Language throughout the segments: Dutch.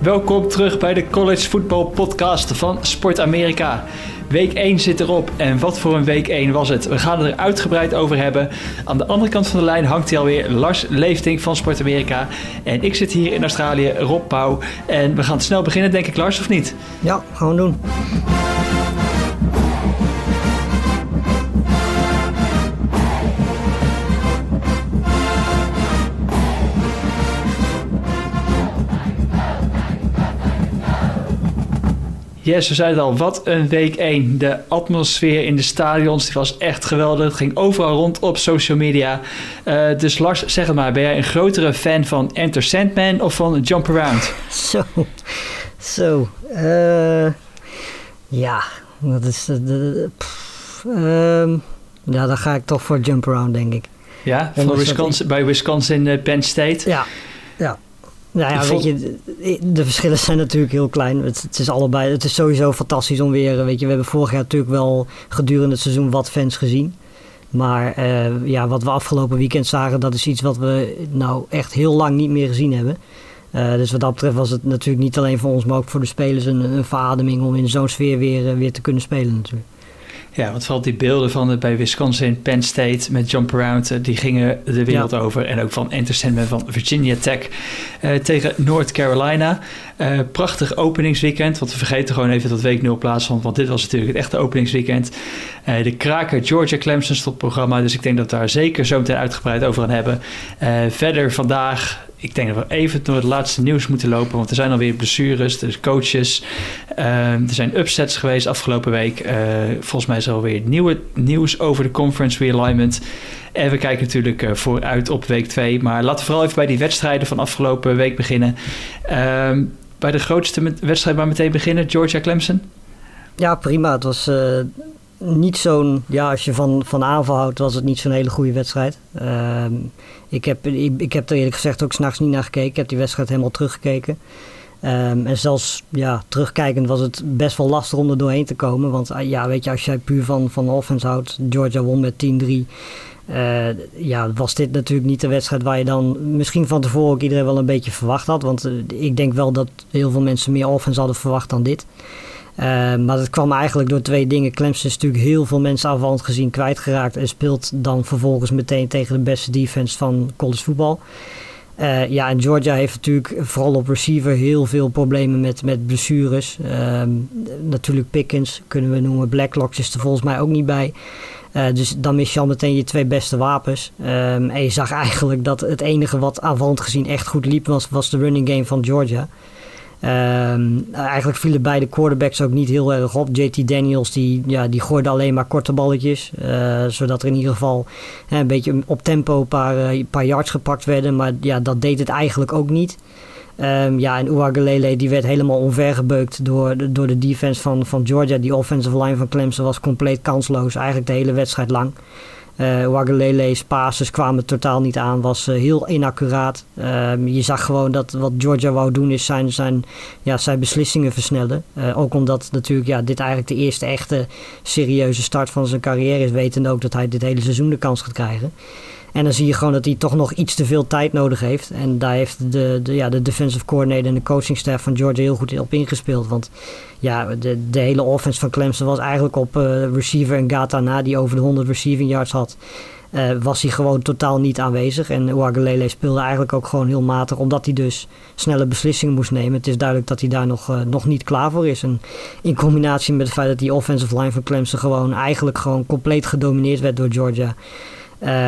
Welkom terug bij de College Football Podcast van Sport Amerika. Week 1 zit erop en wat voor een week 1 was het. We gaan het er uitgebreid over hebben. Aan de andere kant van de lijn hangt hij alweer Lars Leefting van Sport Amerika. En ik zit hier in Australië, Rob Pauw. En we gaan snel beginnen, denk ik, Lars, of niet? Ja, gaan we doen. Yes, we zeiden al, wat een week 1. De atmosfeer in de stadions die was echt geweldig. Het ging overal rond op social media. Uh, dus Lars, zeg het maar, ben jij een grotere fan van Enter Sandman of van Jump Around? Zo, zo. Uh, ja, dat is... Uh, pff, um, ja, dan ga ik toch voor Jump Around, denk ik. Ja, voor Wisconsin, bij Wisconsin Penn State? Ja, ja. Nou ja, weet je, de verschillen zijn natuurlijk heel klein. Het, het, is allebei, het is sowieso fantastisch om weer, weet je, we hebben vorig jaar natuurlijk wel gedurende het seizoen wat fans gezien. Maar uh, ja, wat we afgelopen weekend zagen, dat is iets wat we nou echt heel lang niet meer gezien hebben. Uh, dus wat dat betreft was het natuurlijk niet alleen voor ons, maar ook voor de spelers een, een verademing om in zo'n sfeer weer, uh, weer te kunnen spelen natuurlijk. Ja, want vooral die beelden van het bij Wisconsin, Penn State met jump around, die gingen de wereld ja. over. En ook van Enter Sandman van Virginia Tech uh, tegen North Carolina. Uh, prachtig openingsweekend, want we vergeten gewoon even dat week 0 plaatsvond, want dit was natuurlijk het echte openingsweekend. Uh, de kraker Georgia Clemson stond programma, dus ik denk dat we daar zeker zo meteen uitgebreid over gaan hebben. verder vandaag ik denk dat we even door het laatste nieuws moeten lopen. Want er zijn alweer blessures, dus coaches. Er zijn upsets geweest afgelopen week. Volgens mij is er alweer nieuwe nieuws over de conference realignment. En we kijken natuurlijk vooruit op week 2. Maar laten we vooral even bij die wedstrijden van afgelopen week beginnen. Ehm, bij de grootste wedstrijd maar meteen beginnen, Georgia Clemson. Ja, prima. Het was niet zo'n, ja, als je van, van aanval houdt, was het niet zo'n hele goede wedstrijd. Uh, ik, heb, ik, ik, heb er eerlijk gezegd ook s'nachts niet naar gekeken. Ik heb die wedstrijd helemaal teruggekeken. Um, en zelfs ja, terugkijkend was het best wel lastig om er doorheen te komen. Want ja, weet je, als jij puur van, van offense houdt, Georgia won met 10-3. Uh, ja, was dit natuurlijk niet de wedstrijd waar je dan misschien van tevoren ook iedereen wel een beetje verwacht had. Want uh, ik denk wel dat heel veel mensen meer offense hadden verwacht dan dit. Uh, maar dat kwam eigenlijk door twee dingen. Clemson is natuurlijk heel veel mensen aanvallend gezien kwijtgeraakt. En speelt dan vervolgens meteen tegen de beste defense van college voetbal. Ja, en Georgia heeft natuurlijk vooral op receiver heel veel problemen met, met blessures. Uh, natuurlijk Pickens kunnen we noemen. Blacklocks is er volgens mij ook niet bij. Uh, dus dan mis je al meteen je twee beste wapens. Um, en je zag eigenlijk dat het enige wat aanvallend gezien echt goed liep was, was de running game van Georgia. Um, eigenlijk vielen beide quarterbacks ook niet heel erg op. JT Daniels die, ja, die gooide alleen maar korte balletjes. Uh, zodat er in ieder geval een beetje op tempo een paar, uh, paar yards gepakt werden. Maar ja, dat deed het eigenlijk ook niet. Um, ja, en Uagalele die werd helemaal onvergebeukt door, door de defense van, van Georgia. Die offensive line van Clemson was compleet kansloos. Eigenlijk de hele wedstrijd lang. Uh, Wagalele's passes kwamen totaal niet aan, was uh, heel inaccuraat. Uh, je zag gewoon dat wat Georgia wou doen is zijn, zijn, ja, zijn beslissingen versnellen. Uh, ook omdat natuurlijk ja, dit eigenlijk de eerste echte serieuze start van zijn carrière is, wetende ook dat hij dit hele seizoen de kans gaat krijgen. En dan zie je gewoon dat hij toch nog iets te veel tijd nodig heeft. En daar heeft de, de, ja, de defensive coordinator en de coachingstaff van Georgia heel goed op ingespeeld. Want ja, de, de hele offense van Clemson was eigenlijk op uh, receiver en Gata na, die over de 100 receiving yards had. Uh, was hij gewoon totaal niet aanwezig. En Ouagalele speelde eigenlijk ook gewoon heel matig, omdat hij dus snelle beslissingen moest nemen. Het is duidelijk dat hij daar nog, uh, nog niet klaar voor is. En in combinatie met het feit dat die offensive line van Clemson gewoon eigenlijk gewoon compleet gedomineerd werd door Georgia.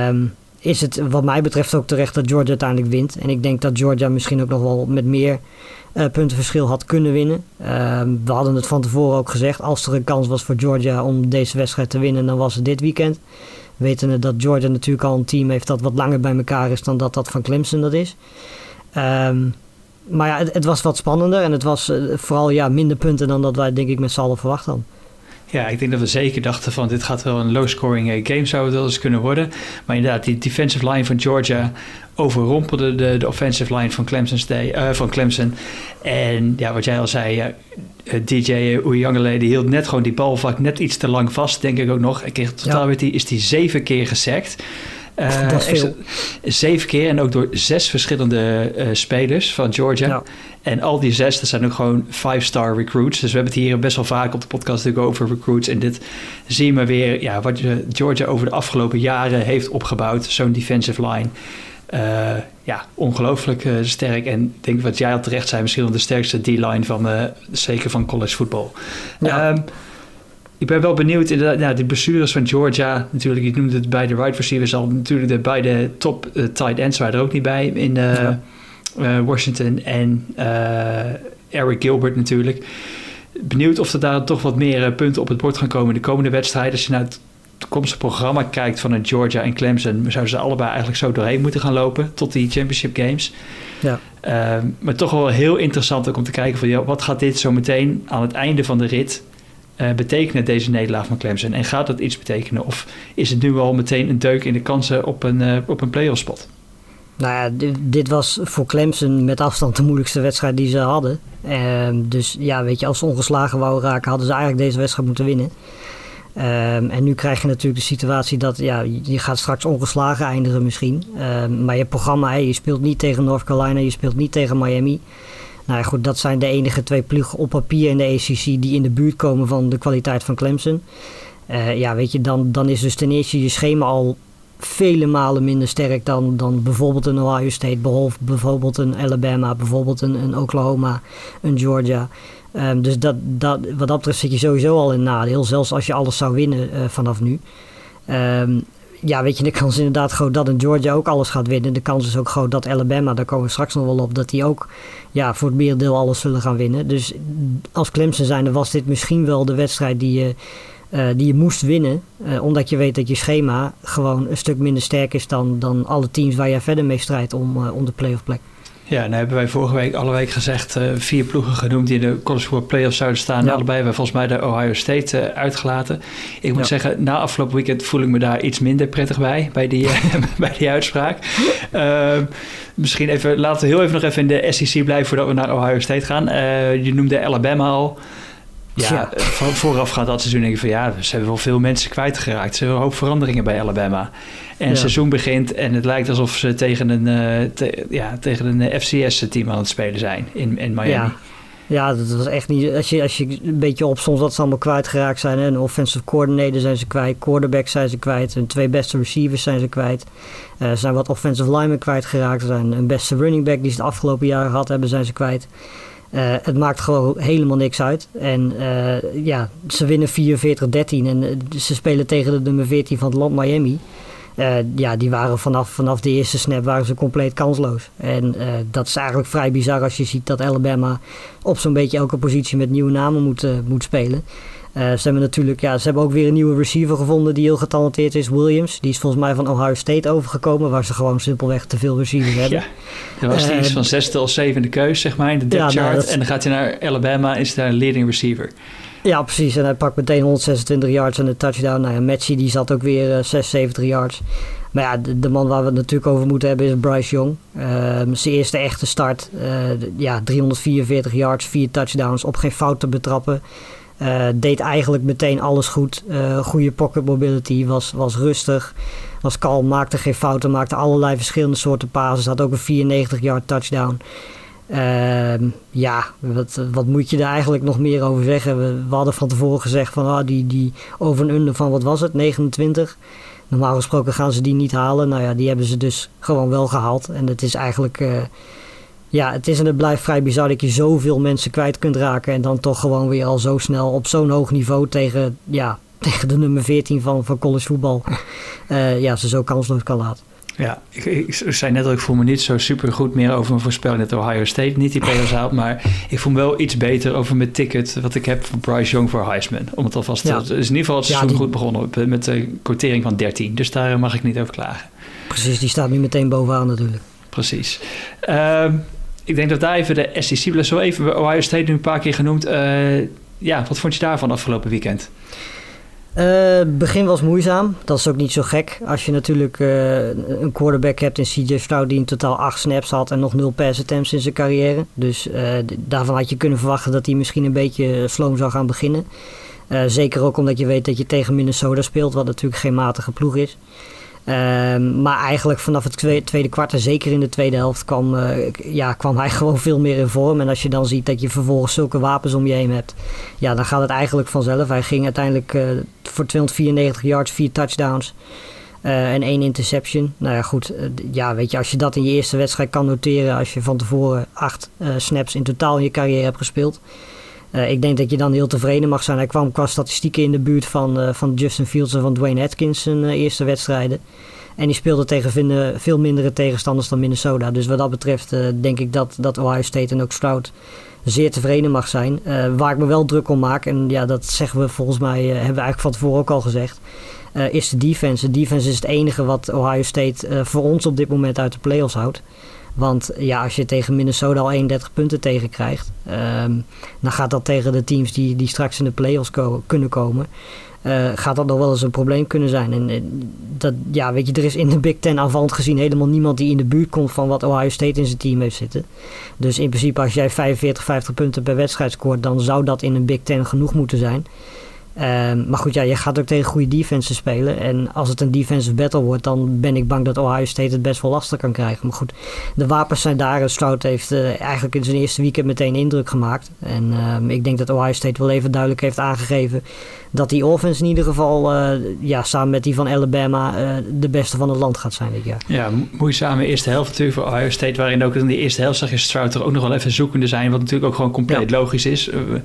Um, is het wat mij betreft ook terecht dat Georgia uiteindelijk wint. En ik denk dat Georgia misschien ook nog wel met meer uh, puntenverschil had kunnen winnen. Uh, we hadden het van tevoren ook gezegd. Als er een kans was voor Georgia om deze wedstrijd te winnen, dan was het dit weekend. Wetende dat Georgia natuurlijk al een team heeft dat wat langer bij elkaar is dan dat dat van Clemson dat is. Um, maar ja, het, was wat spannender en het was uh, vooral ja, minder punten dan dat wij denk ik met z'n allen verwacht hadden. Ja, ik denk dat we zeker dachten van dit gaat wel een low-scoring game zou het wel eens kunnen worden. Maar inderdaad, die defensive line van Georgia overrompelde de, de offensive line van Clemson, uh, van Clemson. En ja, wat jij al zei, uh, DJ Uyangale die hield net gewoon die bal vaak net iets te lang vast, denk ik ook nog. Hij kreeg totaal ja. weer die, is die zeven keer gesackt. Uh, dat is veel. Zeven keer en ook door zes verschillende uh, spelers van Georgia. Ja. En al die zes, dat zijn ook gewoon five-star recruits. Dus we hebben het hier best wel vaak op de podcast natuurlijk over recruits. En dit zie je maar weer, ja, wat Georgia over de afgelopen jaren heeft opgebouwd. Zo'n defensive line. Uh, ja, ongelooflijk sterk. En ik denk wat jij al terecht zei, misschien wel de sterkste D-line van, zeker van college voetbal. Ja. Um, ik ben wel benieuwd, inderdaad, nou, de blessures van Georgia, natuurlijk, je noemde het bij de wide receivers al, natuurlijk de beide top uh, tight ends waren er ook niet bij in ja. Washington en Eric Gilbert natuurlijk. Benieuwd of er daar toch wat meer punten op het bord gaan komen in de komende wedstrijden. Als je naar het toekomstige programma kijkt van een Georgia en Clemson, zouden ze allebei eigenlijk zo doorheen moeten gaan lopen tot die championship games. Ja. Uh, maar toch wel heel interessant ook om te kijken van ja, wat gaat dit zo meteen aan het einde van de rit betekenen, deze nederlaag van Clemson? En gaat dat iets betekenen? Of is het nu al meteen een deuk in de kansen op een, uh, op een playoff spot? Nou ja, dit, was voor Clemson met afstand de moeilijkste wedstrijd die ze hadden. Uh, dus ja, weet je, als ze ongeslagen wouden raken, hadden ze eigenlijk deze wedstrijd moeten winnen. Um, en nu krijg je natuurlijk de situatie dat ja, je gaat straks ongeslagen eindigen misschien. Um, maar je programma, je speelt niet tegen North Carolina, je speelt niet tegen Miami. Nou goed, dat zijn de enige twee ploegen op papier in de ACC die in de buurt komen van de kwaliteit van Clemson. Uh, ja, weet je, dan, dan is dus ten eerste je schema al vele malen minder sterk dan, dan bijvoorbeeld een Ohio State, bijvoorbeeld een Alabama, bijvoorbeeld een, een Oklahoma, een Georgia. Um, dus dat, dat, wat dat betreft zit je sowieso al in nadeel, zelfs als je alles zou winnen uh, vanaf nu. Um, ja, weet je, de kans is inderdaad groot dat een Georgia ook alles gaat winnen. De kans is ook groot dat Alabama, daar komen we straks nog wel op, dat die ook ja, voor het merendeel alles zullen gaan winnen. Dus als Clemson zijnde was dit misschien wel de wedstrijd die je, uh, die je moest winnen. Uh, omdat je weet dat je schema gewoon een stuk minder sterk is dan, dan alle teams waar je verder mee strijdt om, om de playoff plek. Ja, nou hebben wij vorige week alle week gezegd uh, vier ploegen genoemd die in de college football playoffs zouden staan. Ja. Allebei hebben volgens mij de Ohio State uh, uitgelaten. Ik moet ja. zeggen, na afgelopen weekend voel ik me daar iets minder prettig bij, bij die, bij die uitspraak. Uh, misschien even, laten we heel even nog even in de SEC blijven voordat we naar Ohio State gaan. je noemde Alabama al. Ja, ja. vooraf gaat dat seizoen denk ik van ja, ze hebben wel veel mensen kwijtgeraakt. Ze hebben een hoop veranderingen bij Alabama. En het seizoen begint en het lijkt alsof ze tegen een, te, ja, tegen een eh, FCS-team aan het spelen zijn in, in Miami. Ja. Ja, dat was echt niet. Als je, als je een beetje op soms wat ze allemaal kwijtgeraakt zijn. Hè? Een offensive coordinator zijn ze kwijt, quarterback zijn ze kwijt, hun twee beste receivers zijn ze kwijt. Uh, zijn wat offensive linemen kwijtgeraakt. Er zijn een beste running back die ze de afgelopen jaren gehad hebben, zijn ze kwijt. Uh, het maakt gewoon helemaal niks uit. En uh, ja, ze winnen 44-13 en ze spelen tegen de nummer 14 van het land Miami. Ja, die waren vanaf, vanaf de eerste snap waren ze compleet kansloos. En dat is eigenlijk vrij bizar als je ziet dat Alabama op zo'n beetje elke positie met nieuwe namen moet, moet spelen. Ze hebben natuurlijk, ja, ze hebben ook weer een nieuwe receiver gevonden die heel getalenteerd is, Williams. Die is volgens mij van Ohio State overgekomen, waar ze gewoon simpelweg te veel receivers hebben. Ja, dan was hij iets van zesde of zevende keus, zeg maar, in de depth ja, nou, chart. En dan gaat hij naar Alabama, is daar een leading receiver. Ja, precies. En hij pakt meteen 126 yards en de touchdown. Nou ja, Matchy die zat ook weer uh, 76 yards. Maar ja, de, de, man waar we het natuurlijk over moeten hebben is Bryce Young. Uh, zijn eerste echte start. Uh, ja, 344 yards, 4 touchdowns, op geen fout te betrappen. Uh, deed eigenlijk meteen alles goed. goede pocket mobility, was, was rustig, was kalm, maakte geen fouten, maakte allerlei verschillende soorten passes. Had ook een 94 yard touchdown. Uh, ja, wat, wat moet je daar eigenlijk nog meer over zeggen? We, hadden van tevoren gezegd van ah, die, die over en under van wat was het, 29. Normaal gesproken gaan ze die niet halen. Nou ja, die hebben ze dus gewoon wel gehaald. En het is eigenlijk, uh, ja, het is en het blijft vrij bizar dat je zoveel mensen kwijt kunt raken. En dan toch gewoon weer al zo snel op zo'n hoog niveau tegen, ja, tegen de nummer 14 van, van college voetbal. Uh, ja, ze zo kansloos kan laten. Ja, ik, ik, zei net dat ik voel me niet zo super goed meer over mijn voorspelling dat Ohio State niet die players haalt. Maar ik voel me wel iets beter over mijn ticket wat ik heb van Bryce Young voor Heisman. Om het alvast ja. te... is in ieder geval het seizoen ja, die... goed begonnen met een quotering van 13. Dus daar mag ik niet over klagen. Precies, die staat nu meteen bovenaan natuurlijk. Precies. Uh, ik denk dat daar even de SEC... Zo even Ohio State nu een paar keer genoemd. Uh, ja, wat vond je daarvan afgelopen weekend? Het begin was moeizaam. Dat is ook niet zo gek. Als je natuurlijk uh, een quarterback hebt in CJ Stroud die in totaal 8 snaps had en nog 0 pass attempts in zijn carrière. Dus daarvan had je kunnen verwachten dat hij misschien een beetje sloom zou gaan beginnen. zeker ook omdat je weet dat je tegen Minnesota speelt, wat natuurlijk geen matige ploeg is. Ehm, maar eigenlijk vanaf het tweede, tweede kwart zeker in de tweede helft kwam, ja, kwam hij gewoon veel meer in vorm. En als je dan ziet dat je vervolgens zulke wapens om je heen hebt, ja, dan gaat het eigenlijk vanzelf. Hij ging uiteindelijk voor 294 yards, vier touchdowns. Uh, en één interception. Nou ja, goed. Ja, weet je, als je dat in je eerste wedstrijd kan noteren. Als je van tevoren acht snaps in totaal in je carrière hebt gespeeld. Ik denk dat je dan heel tevreden mag zijn. Hij kwam qua statistieken in de buurt van, van Justin Fields en van Dwayne Atkins zijn eerste wedstrijden. En die speelde tegen veel mindere tegenstanders dan Minnesota. Dus wat dat betreft denk ik dat, dat Ohio State en ook Stroud zeer tevreden mag zijn. waar ik me wel druk om maak, en ja, dat zeggen we volgens mij, hebben we eigenlijk van tevoren ook al gezegd is de defense. De defense is het enige wat Ohio State voor ons op dit moment uit de playoffs houdt. Want ja, als je tegen Minnesota al 31 punten tegen krijgt, um, dan gaat dat tegen de teams die, die straks in de playoffs kunnen komen. Uh, gaat dat nog wel eens een probleem kunnen zijn. En dat, ja, weet je, er is in de Big Ten aanvallend gezien helemaal niemand die in de buurt komt van wat Ohio State in zijn team heeft zitten. Dus in principe, als jij 45, 50 punten per wedstrijd scoort, dan zou dat in een Big Ten genoeg moeten zijn. Um, maar goed, ja, je gaat ook tegen goede defenses spelen. En als het een defensive battle wordt, dan ben ik bang dat Ohio State het best wel lastig kan krijgen. Maar goed, de wapens zijn daar. Stroud heeft uh, eigenlijk in zijn eerste weekend meteen indruk gemaakt. En um, ik denk dat Ohio State wel even duidelijk heeft aangegeven dat die offense in ieder geval uh, ja, samen met die van Alabama uh, de beste van het land gaat zijn dit jaar. Ja, moeizame eerste helft natuurlijk voor Ohio State, waarin ook in de eerste helft zag je Stroud er ook nog wel even zoekende zijn, wat natuurlijk ook gewoon compleet ja. logisch is. We, we,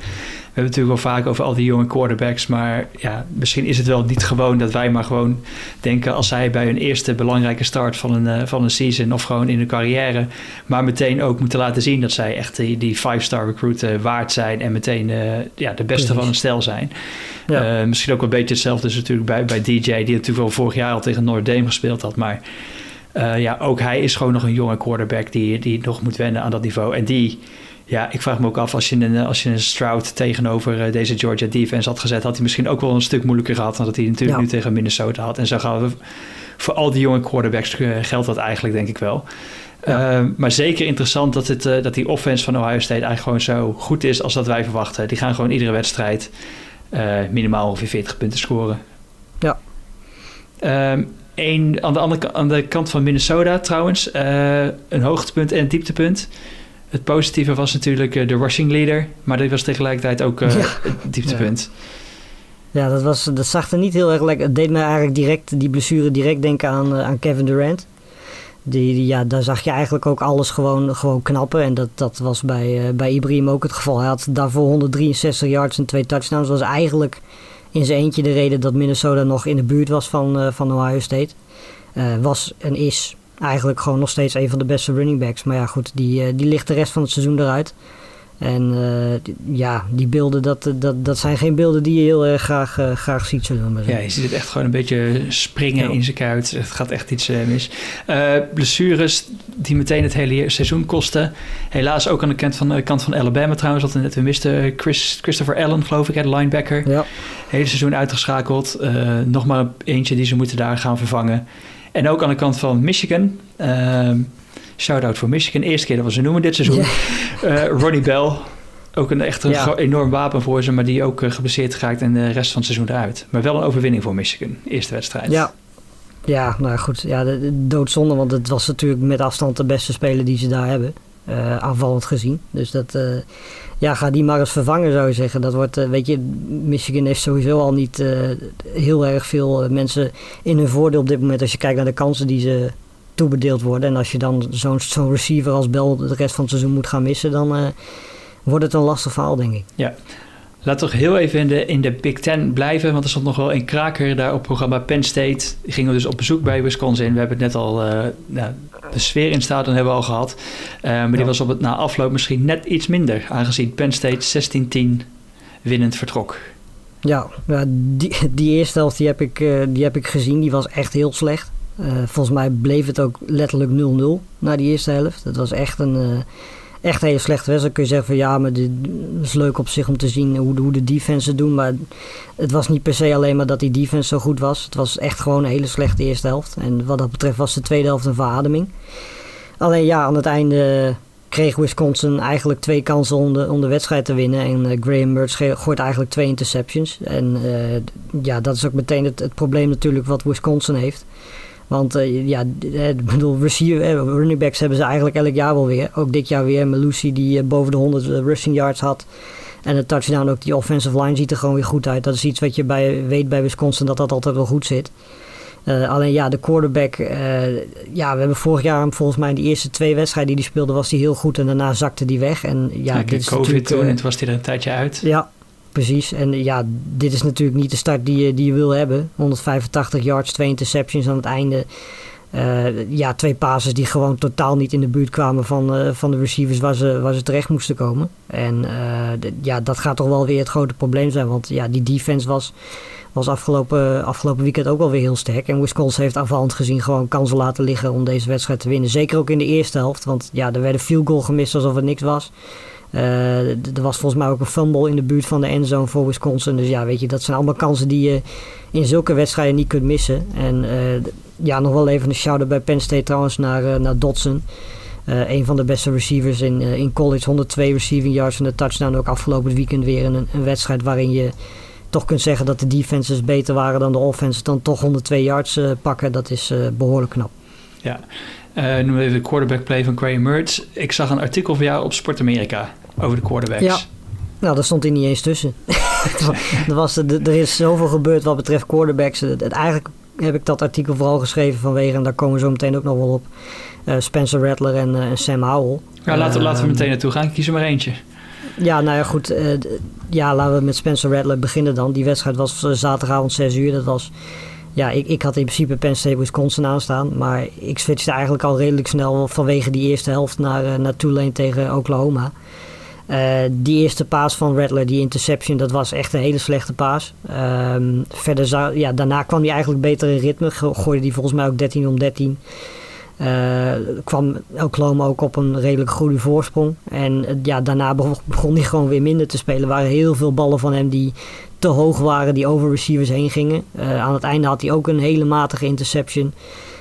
hebben het natuurlijk wel vaak over al die jonge quarterbacks, maar ja, misschien is het wel niet gewoon dat wij maar gewoon denken als zij bij hun eerste belangrijke start van een, uh, van een season of gewoon in hun carrière, maar meteen ook moeten laten zien dat zij echt die, die five-star recruit waard zijn en meteen ja, de beste Precies. van hun stel zijn. Ja. Uh, misschien ook een beetje hetzelfde is natuurlijk bij, bij DJ, die natuurlijk wel vorig jaar al tegen Notre Dame gespeeld had. Maar uh, ja, ook hij is gewoon nog een jonge quarterback die, die nog moet wennen aan dat niveau. En die, ja, ik vraag me ook af, als je een, als je een Stroud tegenover uh, deze Georgia defense had gezet, had hij misschien ook wel een stuk moeilijker gehad dan dat hij natuurlijk ja. nu tegen Minnesota had. En zo gaan we voor al die jonge quarterbacks geldt dat eigenlijk, denk ik wel. Ja. Uh, maar zeker interessant dat, het, uh, dat die offense van Ohio State eigenlijk gewoon zo goed is als dat wij verwachten. Die gaan gewoon iedere wedstrijd minimaal ongeveer 40 punten scoren. Ja. Um, een, aan, de andere, aan de kant van Minnesota trouwens, uh, een hoogtepunt en een dieptepunt. Het positieve was natuurlijk uh, de rushing leader, maar dit was tegelijkertijd ook ja. het dieptepunt. Ja. ja, dat, was, dat zag er niet heel erg lekker. Het deed me eigenlijk direct, die blessure direct denken aan, aan Kevin Durant. Die, ja, daar zag je eigenlijk ook alles gewoon, gewoon knappen. En dat, dat was bij, uh, bij Ibrahim ook het geval. Hij had daarvoor 163 yards en twee touchdowns. Dat was eigenlijk in zijn eentje de reden dat Minnesota nog in de buurt was van, uh, van Ohio State. Uh, was en is eigenlijk gewoon nog steeds een van de beste running backs. Maar ja, goed, die, die ligt de rest van het seizoen eruit. En uh, ja, die beelden, dat, dat, dat zijn geen beelden die je heel erg graag, uh, graag ziet, zullen we Ja, je ziet het echt gewoon een beetje springen ja. in zijn kuit. Het gaat echt iets uh, mis. blessures die meteen het hele seizoen kosten. Helaas ook aan de kant van, de kant van Alabama trouwens. Dat we net we misten Chris, Christopher Allen, geloof ik, de linebacker. Ja. Hele seizoen uitgeschakeld. nog maar eentje die ze moeten daar gaan vervangen. En ook aan de kant van Michigan. Shout-out voor Michigan. Eerste keer dat we ze noemen dit seizoen. Yeah. Uh, Ronnie Bell. Ook een echt een ja. enorm wapen voor ze, maar die ook uh, geblesseerd geraakt en de rest van het seizoen eruit. Maar wel een overwinning voor Michigan. Eerste wedstrijd. Ja, ja nou goed. Ja, de, de doodzonde, want het was natuurlijk met afstand de beste speler die ze daar hebben. Uh, aanvallend gezien. Dus dat, uh, ja, ga die maar eens vervangen zou je zeggen. Dat wordt, uh, weet je, Michigan heeft sowieso al niet heel erg veel mensen in hun voordeel op dit moment. Als je kijkt naar de kansen die ze toebedeeld worden. En als je dan zo'n zo'n receiver als Bell de rest van het seizoen moet gaan missen, dan uh, wordt het een lastig verhaal, denk ik. Ja. Laat toch heel even in de, in de Big Ten blijven, want er stond nog wel een kraker daar op programma Penn State. Die gingen dus op bezoek bij Wisconsin. We hebben het net al, uh, nou, de sfeer in staat hebben we al gehad. Uh, maar ja. die was op het na afloop misschien net iets minder, aangezien Penn State 16-10 winnend vertrok. Ja, die, die eerste helft die heb, ik, die heb ik gezien. Die was echt heel slecht. Uh, volgens mij bleef het ook letterlijk 0-0 na die eerste helft. Het was echt een, uh, echt hele slechte wedstrijd. kun je zeggen van ja, maar het is leuk op zich om te zien hoe hoe de defense doen. Maar het was niet per se alleen maar dat die defense zo goed was. Het was echt gewoon een hele slechte eerste helft. En wat dat betreft was de tweede helft een verademing. Alleen ja, aan het einde kreeg Wisconsin eigenlijk twee kansen om de, om de wedstrijd te winnen. En uh, Graham Mertz gooit eigenlijk twee interceptions. En ja, dat is ook meteen het, het probleem natuurlijk wat Wisconsin heeft. Want ja, ik bedoel, receiver, running backs hebben ze eigenlijk elk jaar wel weer. Ook dit jaar weer. Melusi die boven de 100 rushing yards had. En de touchdown ook, die offensive line ziet er gewoon weer goed uit. Dat is iets wat je bij, weet bij Wisconsin, dat dat altijd wel goed zit. Uh, alleen ja, de quarterback. Uh, ja, we hebben vorig jaar volgens mij in de eerste twee wedstrijden die hij speelde, was hij heel goed. En daarna zakte hij weg. En ja, ja dit is COVID toen en toen was hij er een tijdje uit. Ja, precies. En ja, dit is natuurlijk niet de start die je, die je wil hebben. 185 yards, twee interceptions aan het einde. ja, twee passes die gewoon totaal niet in de buurt kwamen van, van de receivers waar ze, waar ze terecht moesten komen. En ja, dat gaat toch wel weer het grote probleem zijn. Want ja, die defense was was afgelopen, afgelopen weekend ook wel weer heel sterk. En Wisconsin heeft aanvallend gezien gewoon kansen laten liggen om deze wedstrijd te winnen. Zeker ook in de eerste helft. Want ja, er werden veel goal gemist alsof het niks was. Uh, er was volgens mij ook een fumble in de buurt van de endzone voor Wisconsin. Dus ja, weet je, dat zijn allemaal kansen die je in zulke wedstrijden niet kunt missen. En uh, ja, nog wel even een shout-out bij Penn State trouwens naar, uh, naar Dodson. een van de beste receivers in, in college. 102 receiving yards en de touchdown ook afgelopen weekend weer. Een, een wedstrijd waarin je toch kunt zeggen dat de defenses beter waren dan de offenses, dan toch 102 yards pakken, dat is behoorlijk knap. Ja, uh, noem even de quarterback play van Graham Mertz. Ik zag een artikel van jou op Sport Amerika over de quarterbacks. Ja. Nou, daar stond hij niet eens tussen. er, was, er is zoveel gebeurd wat betreft quarterbacks. Het, eigenlijk heb ik dat artikel vooral geschreven vanwege, en daar komen we zo meteen ook nog wel op, Spencer Rattler en, en Sam Howell. Ja, laten, laten we meteen naartoe gaan. Kies er maar eentje. Ja, nou ja, goed. Ja, laten we met Spencer Rattler beginnen dan. Die wedstrijd was zaterdagavond 6 uur. Dat was... Ja, ik, ik had in principe Penn State Wisconsin aanstaan. Maar ik switchte eigenlijk al redelijk snel vanwege die eerste helft naar, uh, naar Tulane tegen Oklahoma. Uh, die eerste paas van Rattler, die interception, dat was echt een hele slechte paas. Um, verder, ja, daarna kwam hij eigenlijk beter in ritme. Gooide hij volgens mij ook 13 om 13. Uh, kwam Oklahoma ook op een redelijk goede voorsprong. En ja, daarna begon, hij gewoon weer minder te spelen. Er waren heel veel ballen van hem die te hoog waren, die over receivers heen gingen. Uh, aan het einde had hij ook een hele matige interception.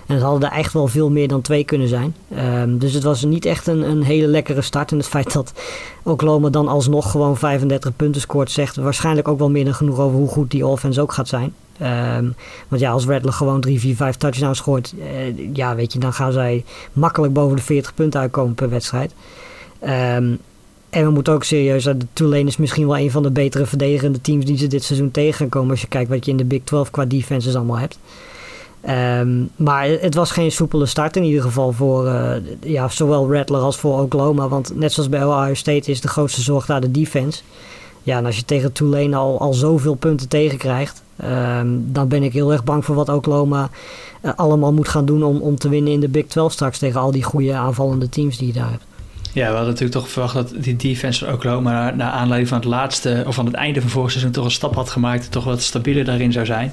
En het hadden er echt wel veel meer dan twee kunnen zijn. Um, dus het was niet echt een, een hele lekkere start. En het feit dat Oklahoma dan alsnog gewoon 35 punten scoort, zegt waarschijnlijk ook wel meer dan genoeg over hoe goed die offense ook gaat zijn. Um, want ja, als Rattler gewoon 3, 4, 5 touchdowns gooit, uh, ja, weet je, dan gaan zij makkelijk boven de 40 punten uitkomen per wedstrijd. Um, en we moeten ook serieus de Tulane is misschien wel een van de betere verdedigende teams die ze dit seizoen tegen gaan komen. Als je kijkt wat je in de Big 12 qua defenses allemaal hebt. Um, maar het was geen soepele start in ieder geval voor uh, ja, zowel Rattler als voor Oklahoma. Want net zoals bij Ohio State is de grootste zorg daar de defense. Ja, en als je tegen Tulane al, al zoveel punten tegenkrijgt, um, dan ben ik heel erg bang voor wat Oklahoma uh, allemaal moet gaan doen om, om te winnen in de Big 12 straks tegen al die goede aanvallende teams die je daar hebt. Ja, we hadden natuurlijk toch verwacht dat die defense van Oklahoma naar, aanleiding van het laatste of van het einde van vorig seizoen toch een stap had gemaakt, toch wat stabieler daarin zou zijn.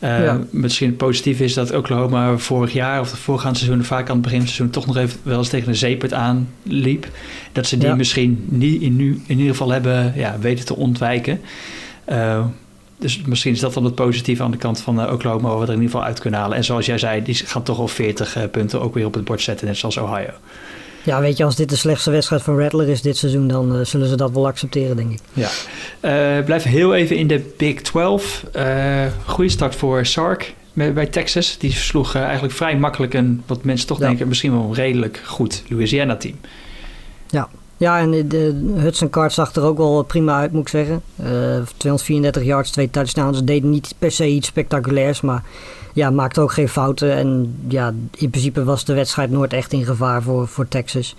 Uh, ja. Misschien positief is dat Oklahoma vorig jaar of het voorgaande seizoen vaak aan het begin van het seizoen toch nog even wel eens tegen een zeepert aanliep. Dat ze die ja. misschien niet in, nu, in ieder geval hebben ja, weten te ontwijken. Uh, dus misschien is dat dan het positieve aan de kant van uh, Oklahoma, waar we er in ieder geval uit kunnen halen. En zoals jij zei, die gaan toch al 40 uh, punten ook weer op het bord zetten, net zoals Ohio. Ja, weet je, als dit de slechtste wedstrijd van Rattler is dit seizoen, dan uh, zullen ze dat wel accepteren, denk ik. Ja. Uh, blijf heel even in de Big 12. Uh, goede start voor Sark bij Texas. Die sloeg eigenlijk vrij makkelijk een, wat mensen toch ja. denken, misschien wel redelijk goed Louisiana-team. Ja. Ja, en de, de Hudson Card zag er ook wel prima uit, moet ik zeggen. 234 yards, twee touchdowns. Deed niet per se iets spectaculairs, maar ja, maakte ook geen fouten. En ja, in principe was de wedstrijd nooit echt in gevaar voor, voor Texas.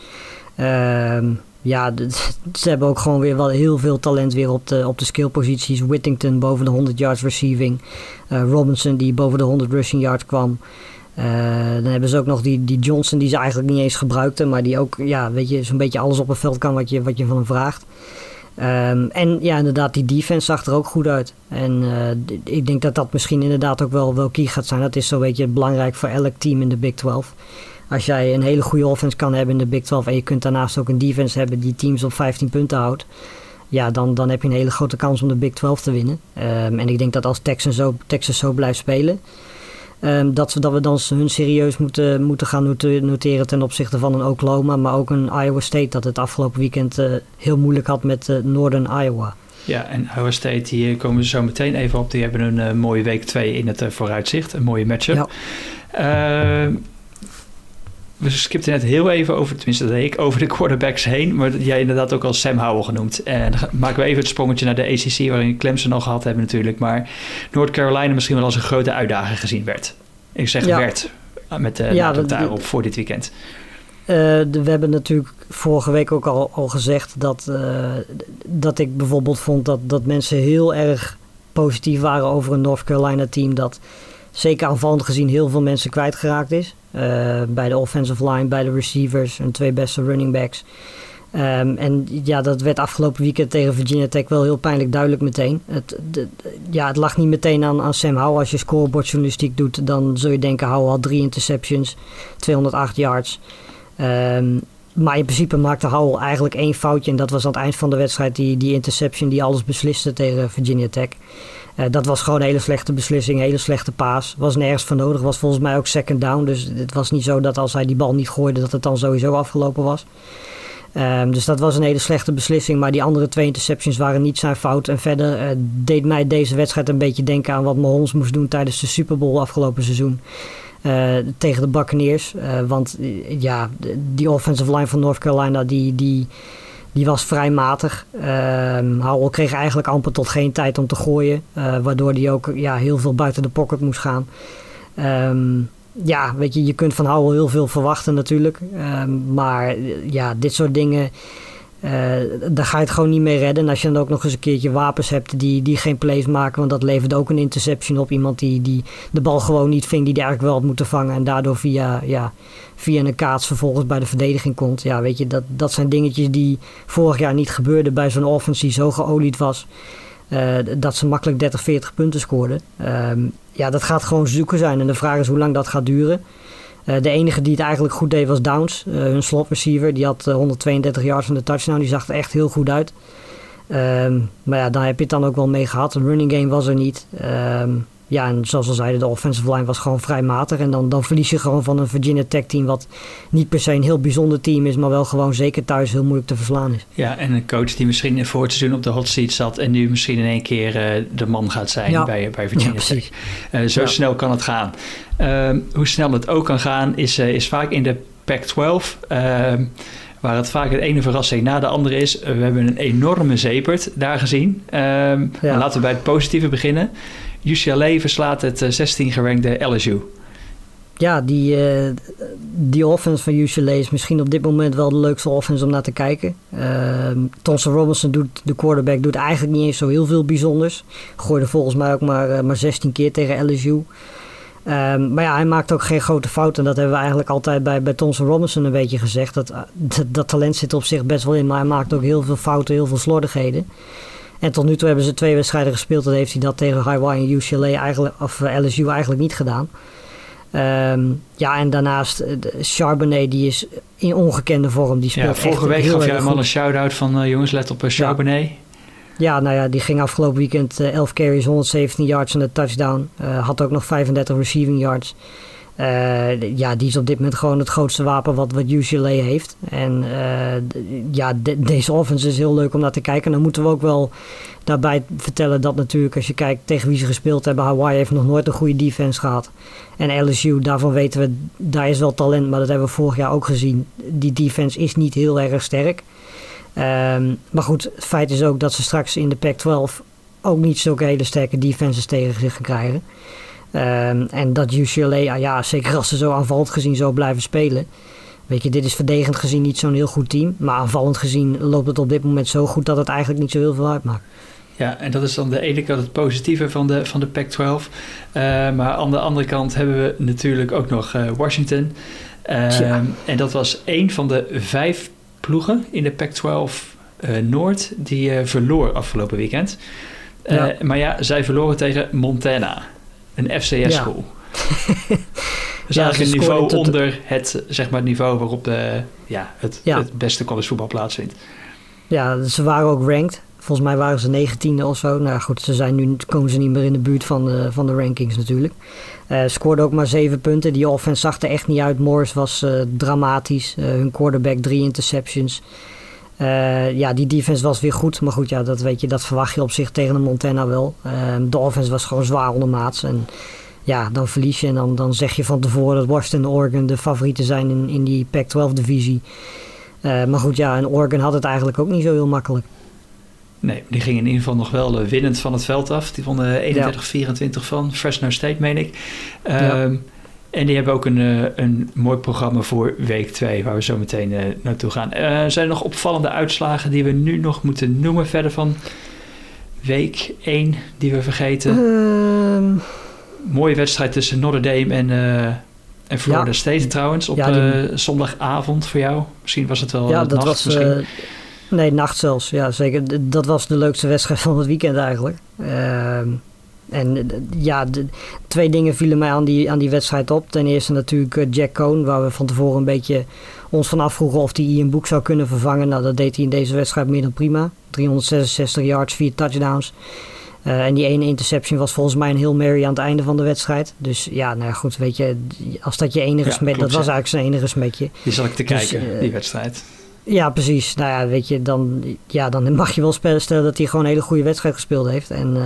Uh, ja, ze hebben ook gewoon weer wel heel veel talent weer op de, op de skillposities. Whittington boven de 100 yards receiving. Uh, Robinson die boven de 100 rushing yards kwam. Uh, dan hebben ze ook nog die, die Johnson die ze eigenlijk niet eens gebruikten. Maar die ook, ja, weet je, zo'n beetje alles op het veld kan wat je, wat je van hem vraagt. Um, en ja, inderdaad, die defense zag er ook goed uit. En uh, ik denk dat dat misschien inderdaad ook wel, wel key gaat zijn. Dat is zo weet je belangrijk voor elk team in de Big 12. Als jij een hele goede offense kan hebben in de Big 12 en je kunt daarnaast ook een defense hebben die teams op 15 punten houdt. Ja, dan, dan heb je een hele grote kans om de Big 12 te winnen. Um, en ik denk dat als Texas zo, Texas zo blijft spelen, Um, dat, we, dat we dan hun serieus moeten, moeten gaan noteren ten opzichte van een Oklahoma, maar ook een Iowa State dat het afgelopen weekend uh, heel moeilijk had met uh, Northern Iowa. Ja, en Iowa State, die komen ze zo meteen even op. Die hebben een mooie week 2 in het vooruitzicht. Een mooie matchup. Ja we skipten net heel even over, tenminste dat ik, over de quarterbacks heen. Maar jij inderdaad ook al Sam Howell genoemd. En dan maken we even het sprongetje naar de ACC, waarin Clemson al gehad hebben natuurlijk. Maar North Carolina misschien wel als een grote uitdaging gezien werd. Ik zeg werd, met de ja, daarop voor dit weekend. Uh, we hebben natuurlijk vorige week ook al, al gezegd dat, uh, dat ik bijvoorbeeld vond dat, dat mensen heel erg positief waren over een North Carolina team dat zeker aanvallend gezien heel veel mensen kwijtgeraakt is. Uh, bij de offensive line, bij de receivers en twee beste running backs. Um, en ja, dat werd afgelopen weekend tegen Virginia Tech wel heel pijnlijk duidelijk meteen. Het, de, ja, het lag niet meteen aan, Sam Howell. Als je scorebordjournalistiek doet, dan zul je denken... Howell had drie interceptions, 208 yards. Um, maar in principe maakte Howell eigenlijk één foutje. En dat was aan het eind van de wedstrijd die, die interception die alles besliste tegen Virginia Tech. Uh, dat was gewoon een hele slechte beslissing, een hele slechte paas. Was nergens voor nodig, was volgens mij ook second down. Dus het was niet zo dat als hij die bal niet gooide, dat het dan sowieso afgelopen was. Um, dus dat was een hele slechte beslissing. Maar die andere twee interceptions waren niet zijn fout. En verder uh, deed mij deze wedstrijd een beetje denken aan wat Mahomes moest doen tijdens de Super Bowl afgelopen seizoen. Uh, tegen de Buccaneers. want ja, die offensive line van North Carolina, die, die, die was vrij matig. Howell kreeg eigenlijk amper tot geen tijd om te gooien. Uh, waardoor hij ook ja, heel veel buiten de pocket moest gaan. Um, ja, weet je, je kunt van Howell heel veel verwachten natuurlijk. Um, maar ja, dit soort dingen daar ga je het gewoon niet mee redden. En als je dan ook nog eens een keertje wapens hebt die, die geen plays maken, want dat levert ook een interception op. Iemand die, die de bal gewoon niet ving, die die eigenlijk wel had moeten vangen. En daardoor via, ja, via een kaats vervolgens bij de verdediging komt. Ja, weet je, dat, dat zijn dingetjes die vorig jaar niet gebeurden bij zo'n offense die zo geolied was. Uh, dat ze makkelijk 30, 40 punten scoorden. Uh, ja, dat gaat gewoon zoeken zijn. En de vraag is hoe lang dat gaat duren. Uh, de enige die het eigenlijk goed deed was Downs, uh, hun slot receiver. Die had 132 yards van de touchdown. Die zag er echt heel goed uit. Um, maar ja, daar heb je het dan ook wel mee gehad. Een running game was er niet. Um, ja, en zoals we zeiden, de offensive line was gewoon vrij matig. En dan, dan verlies je gewoon van een Virginia Tech team... wat niet per se een heel bijzonder team is... maar wel gewoon zeker thuis heel moeilijk te verslaan is. Ja, en een coach die misschien voor het seizoen op de hot seat zat... en nu misschien in één keer uh, de man gaat zijn bij, bij Virginia ja, Tech. Uh, zo ja. snel kan het gaan. Uh, hoe snel het ook kan gaan is, uh, is vaak in de Pac-12... waar het vaak het ene verrassing na de andere is. We hebben een enorme zepert daar gezien. Um, ja. Laten we bij het positieve beginnen. UCLA verslaat het 16 gerankte LSU. Ja, die, uh, die offense van UCLA is misschien op dit moment wel de leukste offense om naar te kijken. Uh, Robinson, doet, de quarterback, doet eigenlijk niet eens zo heel veel bijzonders. Gooide volgens mij ook maar, uh, maar 16 keer tegen LSU. Um, maar ja, hij maakt ook geen grote fouten. En dat hebben we eigenlijk altijd bij, bij Thompson Robinson een beetje gezegd. Dat, dat, dat talent zit op zich best wel in, maar hij maakt ook heel veel fouten, heel veel slordigheden. En tot nu toe hebben ze twee wedstrijden gespeeld. En heeft hij dat tegen Hawaii en UCLA eigenlijk, of eh, LSU eigenlijk niet gedaan. Um, ja, en daarnaast uh, Charbonnet, die is in ongekende vorm. Die speelt ja, vorige week gaf jij hem al een shout-out van uh, jongens, let op uh, Charbonnet. Ja. ja. nou ja, die ging afgelopen weekend 11 carries, 117 yards en een touchdown. had ook nog 35 receiving yards. Uh, ja, die is op dit moment gewoon het grootste wapen wat, wat UCLA heeft. En uh, ja, de, deze offense is heel leuk om naar te kijken. En dan moeten we ook wel daarbij vertellen dat natuurlijk als je kijkt tegen wie ze gespeeld hebben. Hawaii heeft nog nooit een goede defense gehad. En LSU, daarvan weten we, daar is wel talent. Maar dat hebben we vorig jaar ook gezien. Die defense is niet heel erg sterk. Um, maar goed, het feit is ook dat ze straks in de Pac-12 ook niet zulke hele sterke defenses tegen zich gaan krijgen. Um, en dat UCLA, ja, ja, zeker als ze zo aanvallend gezien zo blijven spelen. Weet je, dit is verdedigend gezien niet zo'n heel goed team. Maar aanvallend gezien loopt het op dit moment zo goed dat het eigenlijk niet zo heel veel uitmaakt. Ja, en dat is dan de ene kant het positieve van de, van de Pac-12. Uh, maar aan de andere kant hebben we natuurlijk ook nog uh, Washington. Uh, en dat was een van de vijf ploegen in de Pac-12 eh, Noord die verloor afgelopen weekend. Ja. Maar ja, zij verloren tegen Montana. Een FCS-school. Ja. dus ja, eigenlijk een niveau onder het, zeg maar, niveau waarop de, ja, het, ja. het beste collegevoetbal plaatsvindt. Ja, ze waren ook ranked. Volgens mij waren ze 19e of zo. Nou goed, ze zijn nu komen ze niet meer in de buurt van de, van de rankings natuurlijk. Uh, scoorden ook maar 7 punten. Die offense zag er echt niet uit. Morris was uh, dramatisch. Uh, hun quarterback drie interceptions. Ja, die defense was weer goed. Maar goed, ja, dat weet je, dat verwacht je op zich tegen de Montana wel. de offense was gewoon zwaar ondermaats. En ja, dan verlies je en dan, dan zeg je van tevoren dat Washington en Oregon de favorieten zijn in, in die Pac-12-divisie. maar goed, ja, en Oregon had het eigenlijk ook niet zo heel makkelijk. Nee, die ging in ieder geval nog wel uh, winnend van het veld af. Die vonden 31-24 van Fresno State, meen ik. Um, En die hebben ook een, uh, een mooi programma voor week 2, waar we zo meteen uh, naartoe gaan. zijn er nog opvallende uitslagen die we nu nog moeten noemen verder van week 1 die we vergeten? Um, Mooie wedstrijd tussen Notre Dame en, en Florida State trouwens op ja, die... zondagavond voor jou. Misschien was het wel ja, dat nacht, was, Nee, nacht zelfs. Ja, zeker. Dat was de leukste wedstrijd van het weekend eigenlijk. Ehm, en ja, de, twee dingen vielen mij aan die, aan die wedstrijd op. Ten eerste natuurlijk eh, Jack Cohn, waar we van tevoren een beetje ons van afvroegen of hij Ian Boek zou kunnen vervangen. Nou, dat deed hij in deze wedstrijd meer dan prima. 366 yards, 4 touchdowns. Uh, en die ene interception was volgens mij een heel Mary aan het einde van de wedstrijd. Dus ja, nou goed, weet je, als dat je enige ja, smet, dat was eigenlijk zijn enige smetje. Die zat ik te dus, kijken, uh, die wedstrijd. Ja, precies. Nou ja, weet je, dan, ja, dan mag je wel stellen dat hij gewoon een hele goede wedstrijd gespeeld heeft. En uh,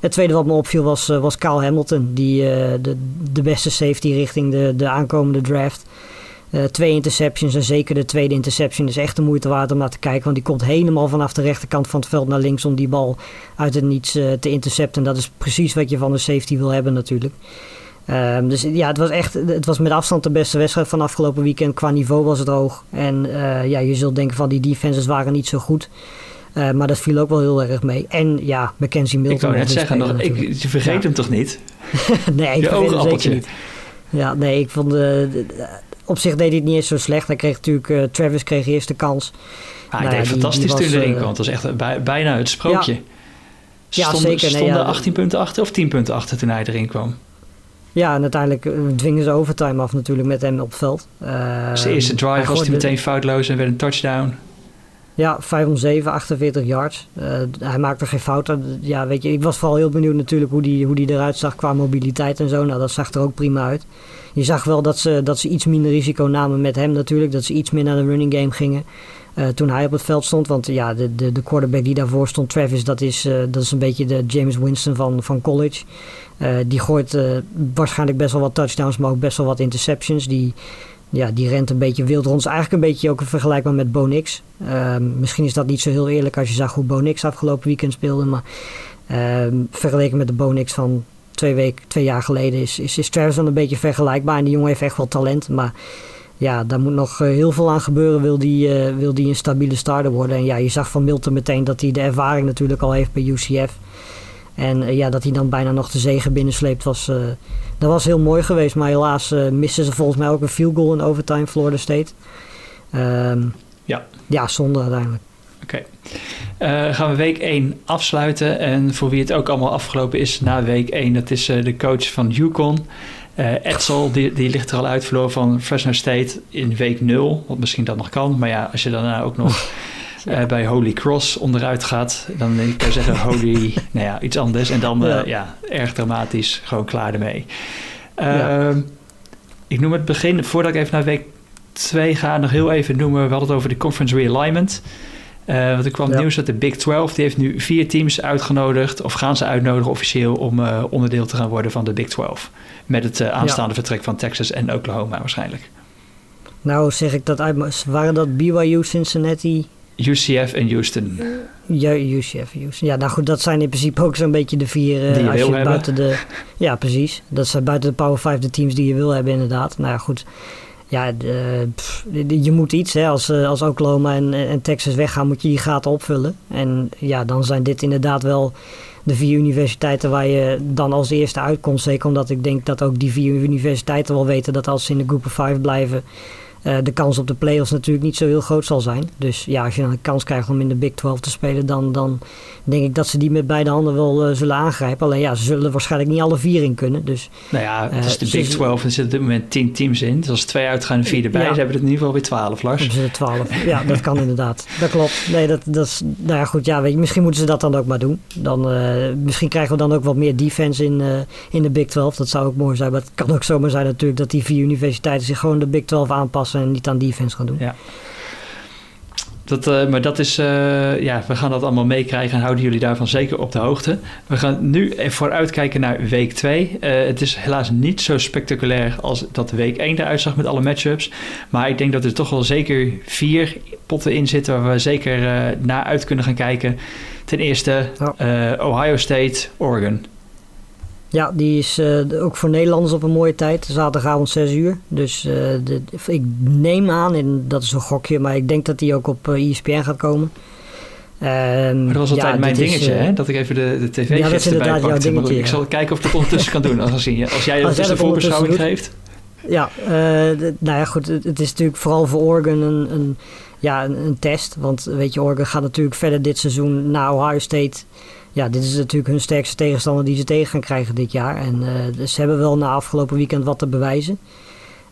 het tweede wat me opviel was, uh, was Kyle Hamilton, die uh, de, de beste safety richting de, de aankomende draft. twee interceptions en zeker de tweede interception is echt de moeite waard om naar te kijken. Want die komt helemaal vanaf de rechterkant van het veld naar links om die bal uit het niets te intercepten. En dat is precies wat je van de safety wil hebben natuurlijk. Um, dus ja, het was echt, het was met afstand de beste wedstrijd van afgelopen weekend. Qua niveau was het hoog. En uh, ja, je zult denken van die defenses waren niet zo goed. Uh, maar dat viel ook wel heel erg mee. En ja, Mackenzie Milton. Ik wou net zeggen, nog, ik, je vergeet ja. hem toch niet? nee, ik je vergeet hem zeker niet. Ja, nee, ik vond... Uh, op zich deed hij het niet eens zo slecht. Hij kreeg natuurlijk... Travis kreeg eerst de kans. Ah, hij nou, deed ja, fantastisch toen erin kwam. Het was echt bij, bijna het sprookje. Ja, ja zeker. Stonden nee, 18 punten achter of 10 punten achter toen hij erin kwam? Ja, en uiteindelijk eh, dwingen ze overtime af natuurlijk met hem op het veld. Uh, Zijn eerste drive was hij meteen foutloos en werd een touchdown. Ja, 5 om 7, 48 yards. Uh, hij maakte geen fouten. Ja, weet je, ik was vooral heel benieuwd natuurlijk hoe die, hoe die eruit zag qua mobiliteit en zo. Nou, dat zag er ook prima uit. Je zag wel dat ze, dat ze iets minder risico namen met hem natuurlijk. Dat ze iets meer naar de running game gingen. Uh, toen hij op het veld stond. Want ja, de, de, de quarterback die daarvoor stond, Travis, dat is, uh, dat is een beetje de James Winston van, van college. Uh, die gooit waarschijnlijk best wel wat touchdowns, maar ook best wel wat interceptions. Die, ja, die rent een beetje wild rond. Is eigenlijk een beetje ook vergelijkbaar met Bo Nix. misschien is dat niet zo heel eerlijk als je zag hoe Bo Nix afgelopen weekend speelde. Maar vergeleken met de Bo Nix van twee, week, twee jaar geleden is, is, is Travis dan een beetje vergelijkbaar. En die jongen heeft echt wel talent, maar ja, daar moet nog eh, heel veel aan gebeuren. Wil die, uh, wil die een stabiele starter worden. En ja, je zag van Milton meteen dat hij de ervaring natuurlijk al heeft bij UCF. En uh, ja, dat hij dan bijna nog de zegen binnensleept was, uh, dat was heel mooi geweest. Maar helaas missen ze volgens mij ook een field goal in overtime Florida State. Um, ja. Ja, zonde uiteindelijk. Oké. Okay. gaan we week 1 afsluiten. En voor wie het ook allemaal afgelopen is na week 1, dat is de coach van Yukon. Uh, Edsel, die, die ligt er al uit, verloor van Fresno State in week 0. Wat misschien dat nog kan. Maar ja, als je daarna ook nog uh, bij Holy Cross onderuit gaat, dan kan je zeggen Holy, nou ja, iets anders. En dan, ja. Uh, ja, erg dramatisch, gewoon klaar ermee. Ja. Ehm, ik noem het begin, voordat ik even naar week 2 ga, nog heel even noemen. We hadden het over de conference realignment. Uh, want er kwam ja. nieuws dat de Big 12, die heeft nu vier teams uitgenodigd, of gaan ze uitnodigen officieel, om uh, onderdeel te gaan worden van de Big 12. Met het uh, aanstaande ja. vertrek van Texas en Oklahoma waarschijnlijk. Nou zeg ik dat uit, waren dat BYU, Cincinnati? UCF en Houston. Ja, UCF en Houston. Ja, nou goed, dat zijn in principe ook zo'n beetje de vier... die je als wil je buiten de, Ja, precies. Dat zijn buiten de Power 5 de teams die je wil hebben inderdaad. Nou ja, goed ja, de, je moet iets. Hè. Als, als Oklahoma en, en Texas weggaan, moet je die gaten opvullen. En ja, dan zijn dit inderdaad wel de vier universiteiten waar je dan als eerste uitkomt. Zeker omdat ik denk dat ook die vier universiteiten wel weten dat als ze in de Group of Five blijven uh, de kans op de play-offs natuurlijk niet zo heel groot zal zijn. Dus ja, als je dan een kans krijgt om in de Big 12 te spelen, dan, dan denk ik dat ze die met beide handen wel uh, zullen aangrijpen. Alleen ja, ze zullen waarschijnlijk niet alle vier in kunnen. Dus, nou ja, het is de Big 12 en er zitten op dit moment 10 teams in. Dus als twee uitgaan en vier erbij, ja. ze hebben het in ieder geval weer 12, Lars. Hebben ze 12. ja, dat kan inderdaad. Dat klopt. Nee, dat, dat is, nou ja, goed, ja, weet je, misschien moeten ze dat dan ook maar doen. Dan, misschien krijgen we dan ook wat meer defense in, in de Big 12. Dat zou ook mooi zijn. Maar het kan ook zomaar zijn natuurlijk dat die vier universiteiten zich gewoon de Big 12 aanpassen en niet aan defense gaan doen. Ja. Dat, uh, maar dat is, uh, ja, we gaan dat allemaal meekrijgen en houden jullie daarvan zeker op de hoogte. We gaan nu vooruitkijken naar week 2. Uh, het is helaas niet zo spectaculair als dat week 1 eruit zag met alle matchups. Maar ik denk dat er toch wel zeker vier potten in zitten waar we zeker naar uit kunnen gaan kijken. Ten eerste. Ohio State, Oregon. Ja, die is uh, ook voor Nederlanders op een mooie tijd. Zaterdagavond 6 uur. Dus uh, de, ik neem aan, en dat is een gokje, maar ik denk dat die ook op uh, eh, ESPN gaat komen. Um, maar dat was altijd ja, mijn dingetje, is, hè? Dat ik even de, de tv ja, dat erbij pakte. Maar ik zal kijken of ik dat ondertussen kan doen. Als, als, als jij als een voorbeschouwing geeft. Ja, nou ja, goed. Het, het, is natuurlijk vooral voor Oregon een, een ja, een, een, test. Want weet je, Oregon gaat natuurlijk verder dit seizoen naar Ohio State ja, dit is natuurlijk hun sterkste tegenstander die ze tegen gaan krijgen dit jaar. En uh, dus ze hebben wel na afgelopen weekend wat te bewijzen.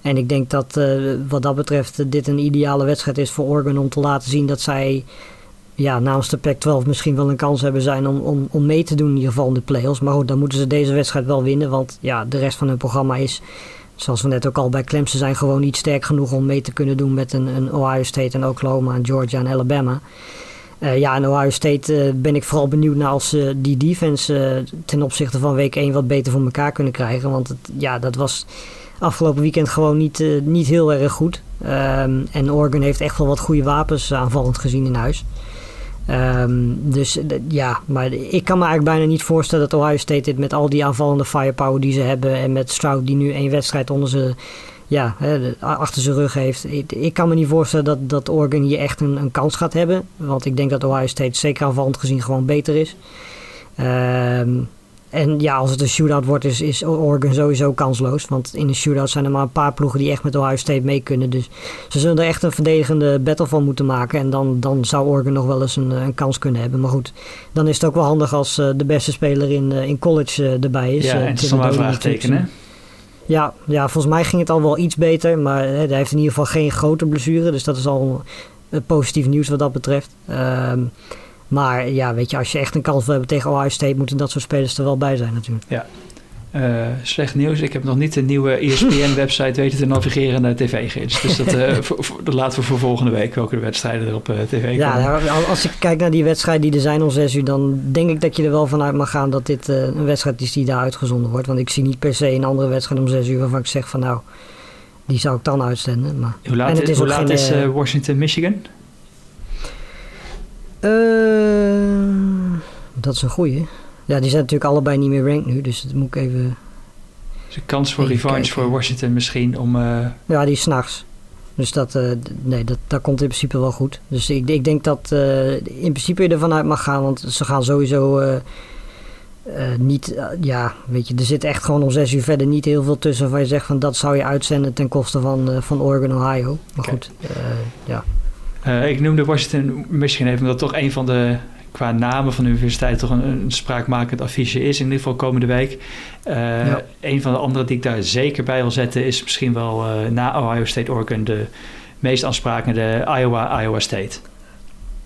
En ik denk dat uh, wat dat betreft dit een ideale wedstrijd is voor Oregon om te laten zien dat zij ja, namens de Pac-12 misschien wel een kans hebben zijn om, om, om mee te doen in ieder geval in de playoffs. Maar goed, dan moeten ze deze wedstrijd wel winnen, want ja, de rest van hun programma is, zoals we net ook al bij Clemson zijn, gewoon niet sterk genoeg om mee te kunnen doen met een, een Ohio State en Oklahoma en Georgia en Alabama. Uh, ja, in Ohio State uh, ben ik vooral benieuwd naar als ze die defense uh, ten opzichte van week 1 wat beter voor elkaar kunnen krijgen. Want het, ja, dat was afgelopen weekend gewoon niet, niet heel erg goed. Um, en Oregon heeft echt wel wat goede wapens aanvallend gezien in huis. Um, dus ja, maar ik kan me eigenlijk bijna niet voorstellen dat Ohio State dit met al die aanvallende firepower die ze hebben en met Stroud die nu één wedstrijd onder ze ja, hè, achter zijn rug heeft. Ik, ik, kan me niet voorstellen dat, dat Oregon hier echt een, een, kans gaat hebben. Want ik denk dat Ohio State zeker aanvallend gezien gewoon beter is. Um, en ja, als het een shootout wordt, is, is Oregon sowieso kansloos. Want in een shootout zijn er maar een paar ploegen die echt met Ohio State mee kunnen. Dus ze zullen er echt een verdedigende battle van moeten maken. En dan, dan zou Oregon nog wel eens een, een kans kunnen hebben. Maar goed, dan is het ook wel handig als uh, de beste speler in, uh, in college uh, erbij is. Ja, en het is maar vraagtekenen. Ja, ja, volgens mij ging het al wel iets beter. Maar hè, hij heeft in ieder geval geen grote blessure. Dus dat is al positief nieuws wat dat betreft. Um, maar ja, weet je, als je echt een kans wil hebben tegen Ohio State... moeten dat soort spelers er wel bij zijn natuurlijk. Ja, uh, slecht nieuws. Ik heb nog niet de nieuwe ESPN-website weten te navigeren naar tv-gids. Dus dat, uh, dat laten we voor volgende week welke wedstrijden er op uh, tv komen. Ja, als ik kijk naar die wedstrijden die er zijn om 6 uur, dan denk ik dat je er wel vanuit mag gaan dat dit een wedstrijd is die daar uitgezonden wordt. Want ik zie niet per se een andere wedstrijd om 6 uur waarvan ik zeg van nou, die zou ik dan uitzenden. Maar... Hoe laat, is, hoe laat is Washington, Michigan? dat is een goeie. Ja, die zijn natuurlijk allebei niet meer ranked nu, dus dat moet ik even... Dus een kans voor revanche voor Washington misschien om... Uh... Ja, die is s'nachts. Dus dat, uh, nee, dat, dat komt in principe wel goed. Dus ik, ik denk dat uh, in principe je ervan uit mag gaan, want ze gaan sowieso niet, ja, weet je, er zit echt gewoon om zes uur verder niet heel veel tussen waar je zegt van dat zou je uitzenden ten koste van, van Oregon, Ohio. Maar goed, ja. ik noemde Washington, Michigan even, omdat toch een van de qua namen van de universiteit toch een, een spraakmakend affiche is. In ieder geval komende week. Uh, Een van de andere die ik daar zeker bij wil zetten is misschien wel uh, na Ohio State Oregon de meest aansprakende Iowa Iowa State.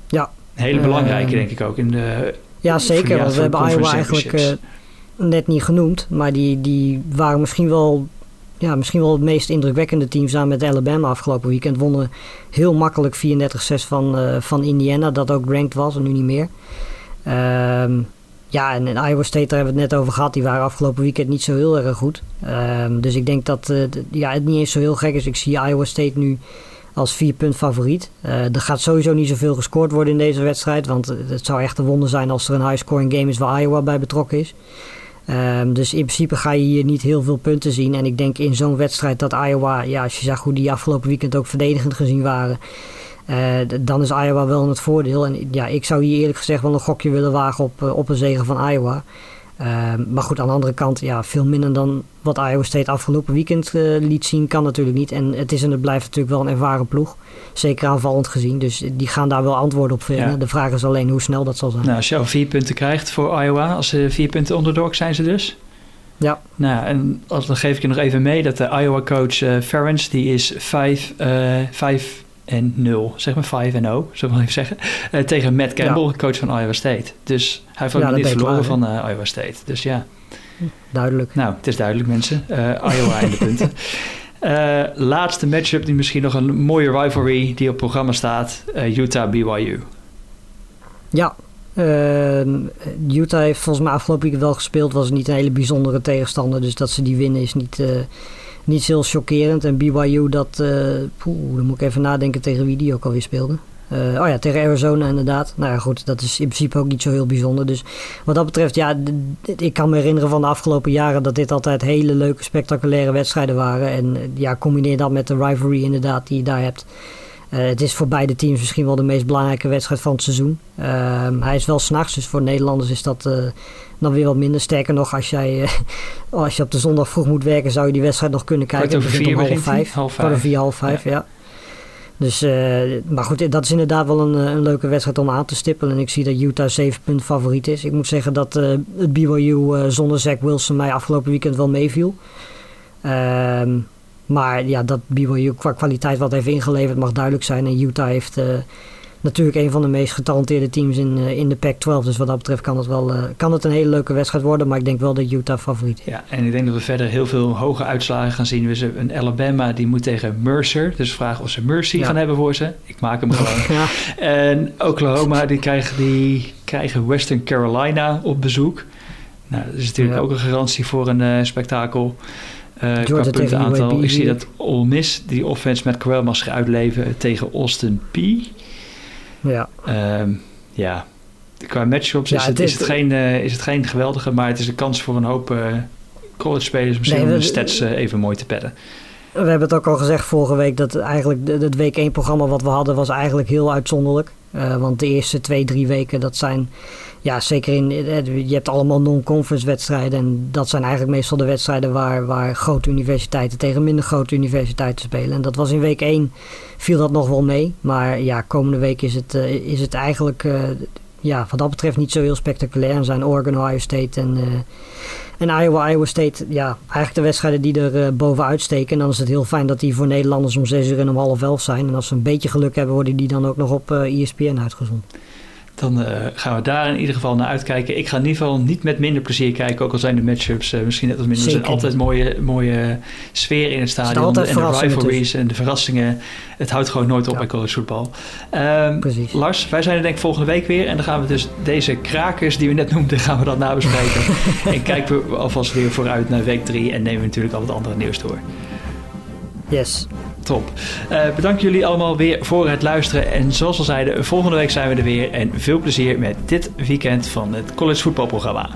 Ja. Een hele belangrijke uh, denk ik ook in de. Ja zeker, want we hebben Iowa eigenlijk net niet genoemd, maar die, die waren misschien wel ja, misschien wel het meest indrukwekkende team samen met Alabama afgelopen weekend. Wonnen heel makkelijk 34-6 van, uh, van Indiana, dat ook ranked was en nu niet meer. Um, ja, en in Iowa State, daar hebben we het net over gehad, die waren afgelopen weekend niet zo heel erg goed. Um, dus ik denk dat uh, ja, het niet eens zo heel gek is. Ik zie Iowa State nu als vier punt favoriet. Uh, er gaat sowieso niet zoveel gescoord worden in deze wedstrijd, want het zou echt een wonder zijn als er een high scoring game is waar Iowa bij betrokken is. Um, dus in principe ga je hier niet heel veel punten zien. En ik denk in zo'n wedstrijd dat Iowa, ja, als je zag hoe die afgelopen weekend ook verdedigend gezien waren, uh, dan is Iowa wel in het voordeel. En ja, ik zou hier eerlijk gezegd wel een gokje willen wagen op, uh, op een zegen van Iowa. Ehm, maar goed, aan de andere kant, ja, veel minder dan wat Iowa State afgelopen weekend uh, liet zien, kan natuurlijk niet. En het is en het blijft natuurlijk wel een ervaren ploeg. Zeker aanvallend gezien. Dus die gaan daar wel antwoorden op vinden. Ja. De vraag is alleen hoe snel dat zal zijn. Nou, als je al vier punten krijgt voor Iowa, als ze vier punten onderdog zijn ze dus. Ja. Nou, en als, dan geef ik je nog even mee dat de Iowa-coach uh, Ferens, die is 5 5 en 0, zeg maar 5 en 0, zullen we even zeggen, uh, tegen Matt Campbell, ja. coach van Iowa State. Dus hij heeft ook ja, niet verloren van uh, Iowa State. Dus ja. Duidelijk. Nou, het is duidelijk mensen. Uh, Iowa in de punten. Laatste matchup die misschien nog een mooie rivalry die op programma staat. Utah BYU. Ja, Utah heeft volgens mij afgelopen week wel gespeeld. Was niet een hele bijzondere tegenstander. Dus dat ze die winnen is niet, niet heel chockerend. En BYU dat... poeh, dan moet ik even nadenken tegen wie die ook alweer speelde. Uh, oh ja, tegen Arizona inderdaad. Nou ja, goed, dat is in principe ook niet zo heel bijzonder. Dus wat dat betreft, ja, ik kan me herinneren van de afgelopen jaren dat dit altijd hele leuke, spectaculaire wedstrijden waren. En eh, ja, combineer dat met de rivalry inderdaad die je daar hebt. Uh, het is voor beide teams misschien wel de meest belangrijke wedstrijd van het seizoen. Uh, hij is wel s'nachts, dus voor Nederlanders is dat uh, dan weer wat minder. Sterker nog, als, jij, als je op de zondag vroeg moet werken, zou je die wedstrijd nog kunnen kijken. Kwart over vier, om half vijf. Half vijf. Vier, half vijf, ja. ja. Dus, maar goed, dat is inderdaad wel een, een, leuke wedstrijd om aan te stippelen. En ik zie dat Utah 7 punt favoriet is. Ik moet zeggen dat het BYU zonder Zach Wilson mij afgelopen weekend wel meeviel. Ehm, maar ja, dat BYU qua kwaliteit wat heeft ingeleverd mag duidelijk zijn. En Utah heeft natuurlijk een van de meest getalenteerde teams in, uh, in de Pac-12. Dus wat dat betreft kan het wel uh, kan het een hele leuke wedstrijd worden. Maar ik denk wel dat Utah favoriet is. Ja, en ik denk dat we verder heel veel hoge uitslagen gaan zien. We hebben een Alabama die moet tegen Mercer. Dus vragen of ze Mercy ja. gaan hebben voor ze. Ik maak hem gewoon. ja. En Oklahoma die krijgen, die krijgen Western Carolina op bezoek. Nou, dat is natuurlijk ja. ook een garantie voor een spektakel. Uh, qua puntenaantal. Ik zie dat Ole Miss die offense met Corral mag zich uitleven tegen Austin P. Ja. Um, ja. Qua matchups ja, is, het, is, het geen, uh, is het geen geweldige, maar het is een kans voor een hoop uh, college spelers misschien nee, om de stats even mooi te padden. We hebben het ook al gezegd vorige week dat eigenlijk het week 1 programma wat we hadden was eigenlijk heel uitzonderlijk. want de eerste twee, drie weken dat zijn ja, zeker in. Je hebt allemaal non-conference wedstrijden. En dat zijn eigenlijk meestal de wedstrijden waar, waar grote universiteiten tegen minder grote universiteiten spelen. En dat was in week 1 viel dat nog wel mee. Maar ja, komende week is het, uh, is het eigenlijk. Ja, wat dat betreft niet zo heel spectaculair. Er zijn Oregon, Ohio State en, en Iowa, Iowa State. Ja, eigenlijk de wedstrijden die er bovenuit steken. En dan is het heel fijn dat die voor Nederlanders om 6 uur en om half 11 zijn. En als ze een beetje geluk hebben, worden die dan ook nog op ESPN uitgezonden dan uh, gaan we daar in ieder geval naar uitkijken. Ik ga in ieder geval niet met minder plezier kijken, ook al zijn de matchups uh, misschien net als minder. Er zijn altijd mooie, mooie sfeer in het stadion en de rivalries en de verrassingen. Het houdt gewoon nooit op ja. bij college voetbal. Um, Lars, wij zijn er denk ik volgende week weer en dan gaan we dus deze krakers die we net noemden, gaan we dan nabespreken. en kijken we alvast weer vooruit naar week 3 en nemen we natuurlijk al wat andere nieuws door. Yes. Top. Uh, bedankt jullie allemaal weer voor het luisteren. En zoals al zeiden, volgende week zijn we er weer. En veel plezier met dit weekend van het college voetbalprogramma.